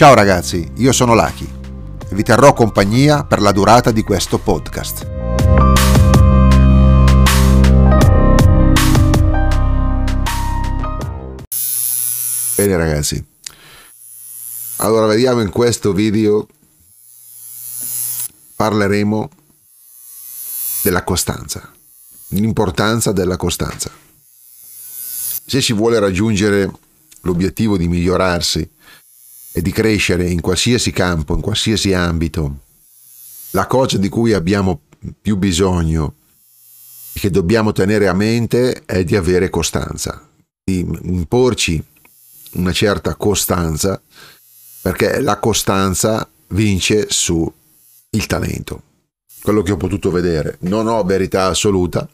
Ciao ragazzi, io sono Laki vi terrò compagnia per la durata di questo podcast. Bene ragazzi, allora vediamo in questo video parleremo della costanza, l'importanza della costanza. Se si vuole raggiungere l'obiettivo di migliorarsi e di crescere in qualsiasi campo, in qualsiasi ambito, la cosa di cui abbiamo più bisogno e che dobbiamo tenere a mente è di avere costanza, di imporci una certa costanza, perché la costanza vince su il talento. Quello che ho potuto vedere, non ho verità assoluta,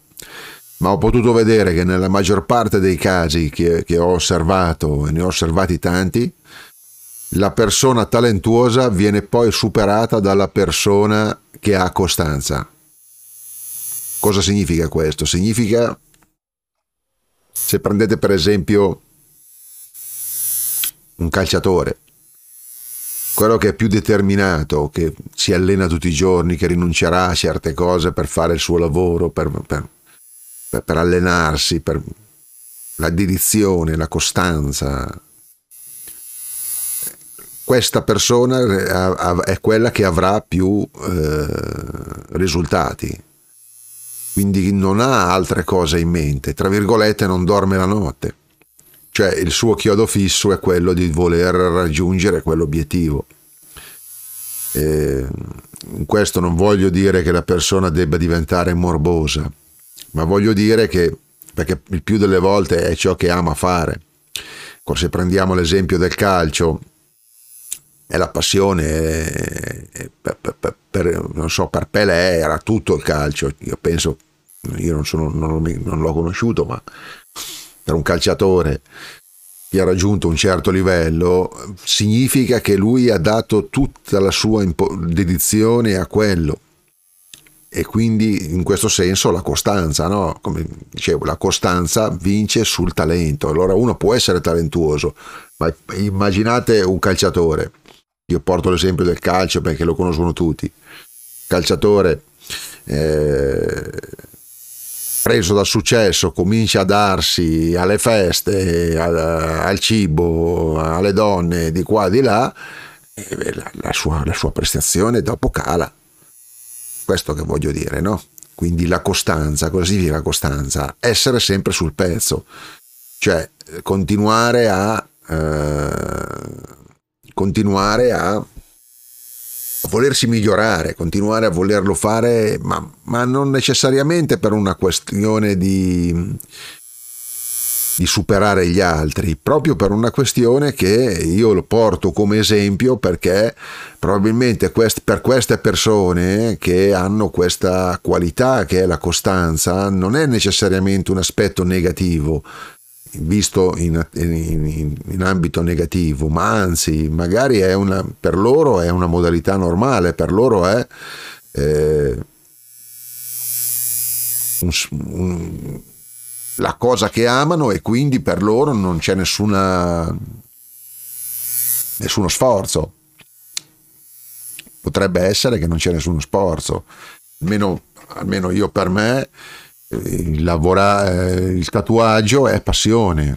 ma ho potuto vedere che nella maggior parte dei casi che, che ho osservato, e ne ho osservati tanti, la persona talentuosa viene poi superata dalla persona che ha costanza. Cosa significa questo? Significa, se prendete per esempio un calciatore, quello che è più determinato, che si allena tutti i giorni, che rinuncerà a certe cose per fare il suo lavoro, per, per, per allenarsi, per la dedizione, la costanza, questa persona è quella che avrà più eh, risultati. Quindi non ha altre cose in mente, tra virgolette non dorme la notte. Cioè il suo chiodo fisso è quello di voler raggiungere quell'obiettivo. In questo non voglio dire che la persona debba diventare morbosa, ma voglio dire che, perché il più delle volte è ciò che ama fare. Se prendiamo l'esempio del calcio, è la passione per, per, per, so, per Pelé era tutto il calcio io penso io non, sono, non, non l'ho conosciuto ma per un calciatore che ha raggiunto un certo livello significa che lui ha dato tutta la sua dedizione a quello e quindi in questo senso la costanza, no? come dicevo, la costanza vince sul talento. Allora uno può essere talentuoso, ma immaginate un calciatore io porto l'esempio del calcio perché lo conoscono tutti. Calciatore eh, preso dal successo comincia a darsi alle feste, al, al cibo, alle donne di qua e di là, e la, la, sua, la sua prestazione dopo cala. Questo che voglio dire, no? Quindi la costanza, cosa significa costanza? Essere sempre sul pezzo, cioè continuare a... Eh, continuare a volersi migliorare, continuare a volerlo fare, ma, ma non necessariamente per una questione di, di superare gli altri, proprio per una questione che io lo porto come esempio perché probabilmente quest, per queste persone che hanno questa qualità che è la costanza non è necessariamente un aspetto negativo, visto in, in, in, ambito negativo, ma anzi, magari una, per loro è una modalità normale, per loro è eh, un, un, la cosa che amano e quindi per loro non c'è nessuna, nessuno sforzo. Potrebbe essere che non c'è nessuno sforzo, almeno, almeno io per me il, lavora, eh, il tatuaggio è passione,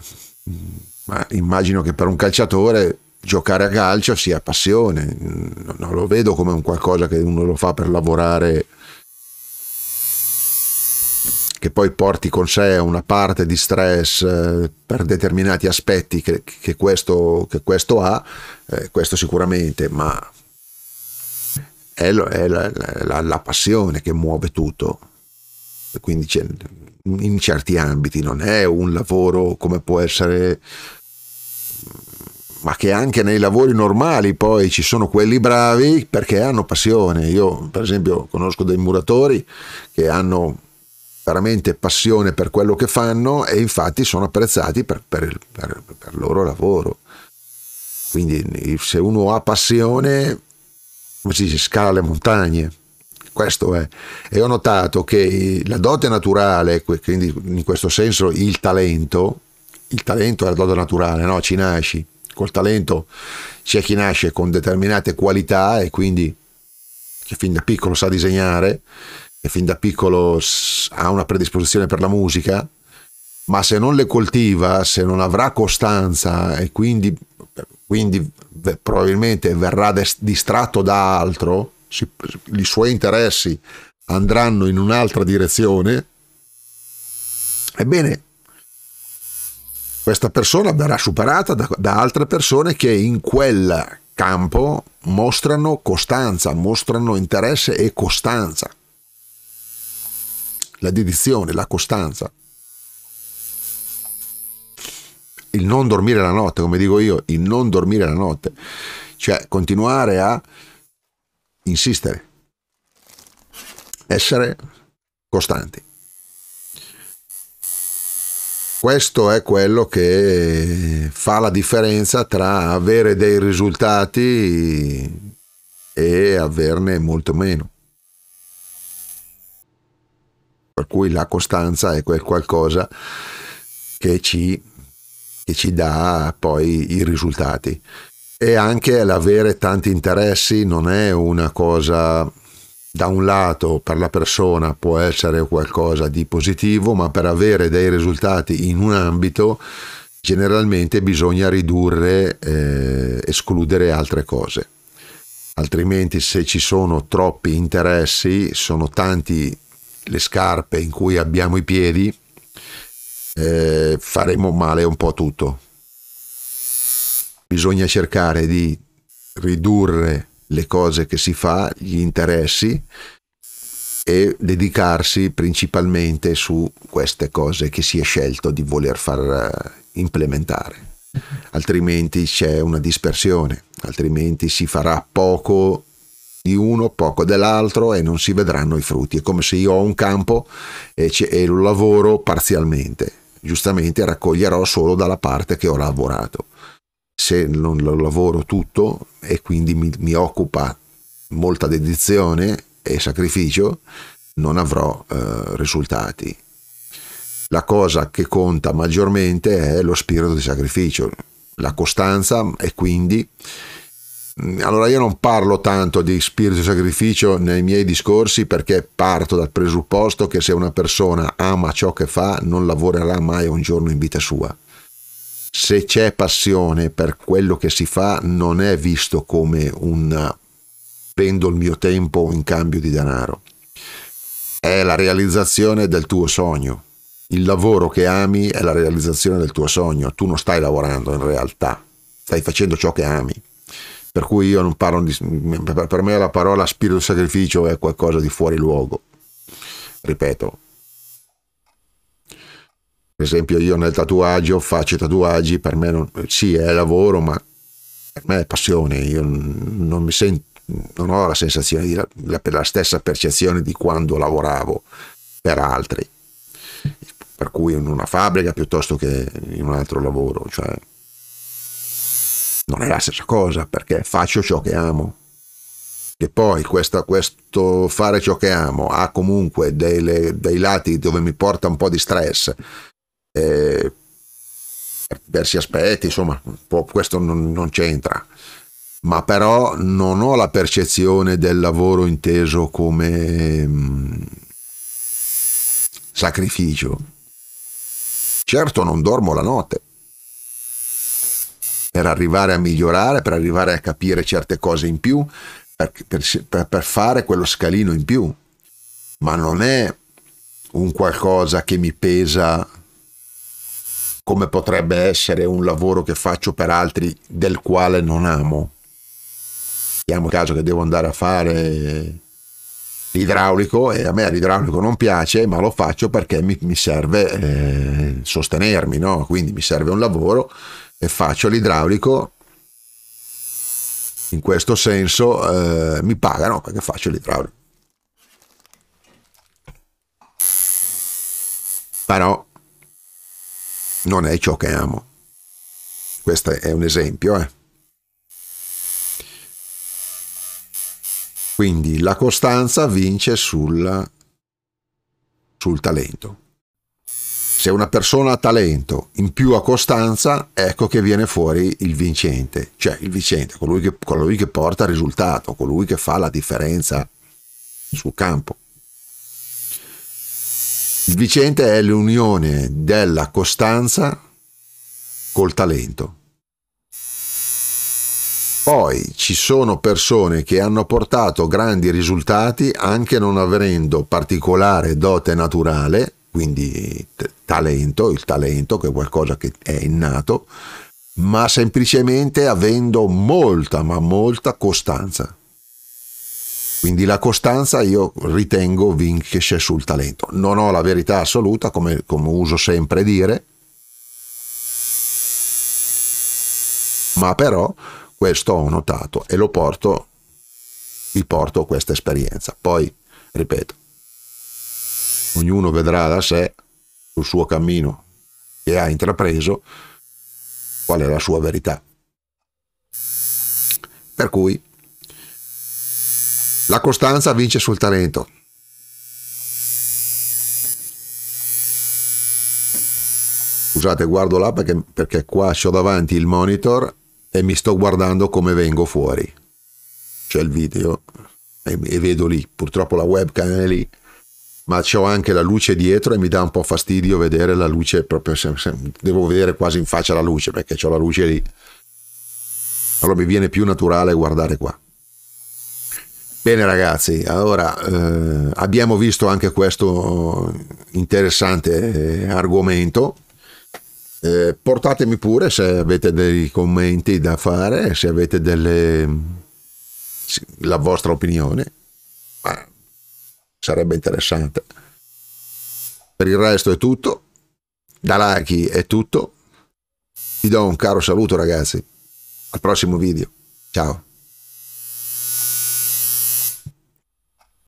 ma immagino che per un calciatore giocare a calcio sia passione, non lo vedo come un qualcosa che uno lo fa per lavorare che poi porti con sé una parte di stress eh, per determinati aspetti che, che, questo, che questo, ha, eh, questo sicuramente, ma è, è la, la, la, passione che muove tutto quindi in certi ambiti non è un lavoro come può essere ma che anche nei lavori normali poi ci sono quelli bravi perché hanno passione. Io per esempio conosco dei muratori che hanno veramente passione per quello che fanno e infatti sono apprezzati per, per, per, per il loro lavoro. Quindi se uno ha passione, come si dice, scala le montagne questo è. E ho notato che la dote naturale, quindi in questo senso il talento, il talento è la dote naturale, no? Ci nasci. Col talento c'è chi nasce con determinate qualità e quindi che fin da piccolo sa disegnare, che fin da piccolo ha una predisposizione per la musica, ma se non le coltiva, se non avrà costanza e quindi, quindi probabilmente verrà distratto da altro, si, i suoi interessi andranno in un'altra direzione, ebbene, questa persona verrà superata da, da altre persone che in quel campo mostrano costanza, mostrano interesse e costanza. La dedizione, la costanza. Il non dormire la notte, come dico io, il non dormire la notte. Cioè continuare a insistere, essere costanti. Questo è quello che fa la differenza tra avere dei risultati e averne molto meno. Per cui la costanza è quel qualcosa che ci, che ci dà poi i risultati. E anche l'avere tanti interessi non è una cosa da un lato per la persona può essere qualcosa di positivo, ma per avere dei risultati in un ambito generalmente bisogna ridurre, eh, escludere altre cose. Altrimenti se ci sono troppi interessi, sono tanti le scarpe in cui abbiamo i piedi, eh, faremo male un po' tutto. Bisogna cercare di ridurre le cose che si fa, gli interessi e dedicarsi principalmente su queste cose che si è scelto di voler far eh, implementare. Altrimenti c'è una dispersione, altrimenti si farà poco di uno, poco dell'altro e non si vedranno i frutti. È come se io ho un campo e, e lo lavoro parzialmente. Giustamente raccoglierò solo dalla parte che ho lavorato se non lo lavoro tutto e quindi mi, mi occupa molta dedizione e sacrificio, non avrò eh, risultati. La cosa che conta maggiormente è lo spirito di sacrificio, la costanza e quindi mm, allora io non parlo tanto di spirito di sacrificio nei miei discorsi perché parto dal presupposto che se una persona ama ciò che fa non lavorerà mai un giorno in vita sua se c'è passione per quello che si fa, non è visto come un prendo il mio tempo in cambio di denaro. È la realizzazione del tuo sogno. Il lavoro che ami è la realizzazione del tuo sogno. Tu non stai lavorando in realtà, stai facendo ciò che ami. Per cui io non parlo di... Per me la parola spirito sacrificio è qualcosa di fuori luogo. Ripeto, per esempio io nel tatuaggio faccio tatuaggi, per me non, sì è lavoro, ma per me è passione, io non mi sento, non ho la sensazione di la, la stessa percezione di quando lavoravo per altri, per cui in una fabbrica piuttosto che in un altro lavoro, cioè non è la stessa cosa perché faccio ciò che amo. Che poi questa, questo fare ciò che amo ha comunque dei, dei lati dove mi porta un po' di stress, eh, per diversi aspetti, insomma, questo non, non c'entra, ma però non ho la percezione del lavoro inteso come mh, mm, sacrificio. Certo non dormo la notte. Per arrivare a migliorare, per arrivare a capire certe cose in più, per, per, per fare quello scalino in più, ma non è un qualcosa che mi pesa come potrebbe essere un lavoro che faccio per altri del quale non amo. Il caso che devo andare a fare l'idraulico e a me l'idraulico non piace, ma lo faccio perché mi, mi serve eh, sostenermi, no? quindi mi serve un lavoro e faccio l'idraulico. In questo senso eh, mi pagano perché faccio l'idraulico. Però non è ciò che amo. Questo è un esempio. Eh. Quindi la costanza vince sul, sul talento. Se una persona ha talento in più a costanza, ecco che viene fuori il vincente, cioè il vincente, colui che, colui che porta risultato, colui che fa la differenza sul campo. Il vincente è l'unione della costanza col talento. Poi ci sono persone che hanno portato grandi risultati anche non avendo particolare dote naturale, quindi t- talento, il talento che è qualcosa che è innato, ma semplicemente avendo molta, ma molta costanza. Quindi la costanza io ritengo vincesce sul talento. Non ho la verità assoluta, come, come uso sempre dire, ma però questo ho notato e lo porto, vi porto questa esperienza. Poi, ripeto, ognuno vedrà da sé sul suo cammino che ha intrapreso qual è la sua verità. Per cui la costanza vince sul talento. Scusate, guardo là perché, perché qua ho davanti il monitor e mi sto guardando come vengo fuori. C'è il video e, e vedo lì, purtroppo la webcam è lì, ma c'ho anche la luce dietro e mi dà un po' fastidio vedere la luce proprio, devo vedere quasi in faccia la luce perché ho la luce lì. Allora mi viene più naturale guardare qua. Bene ragazzi, allora eh, abbiamo visto anche questo interessante eh, argomento eh, portatemi pure se avete dei commenti da fare, se avete delle la vostra opinione. Ma sarebbe interessante. Per il resto è tutto. Da Lucky è tutto. Vi do un caro saluto ragazzi. Al prossimo video. Ciao.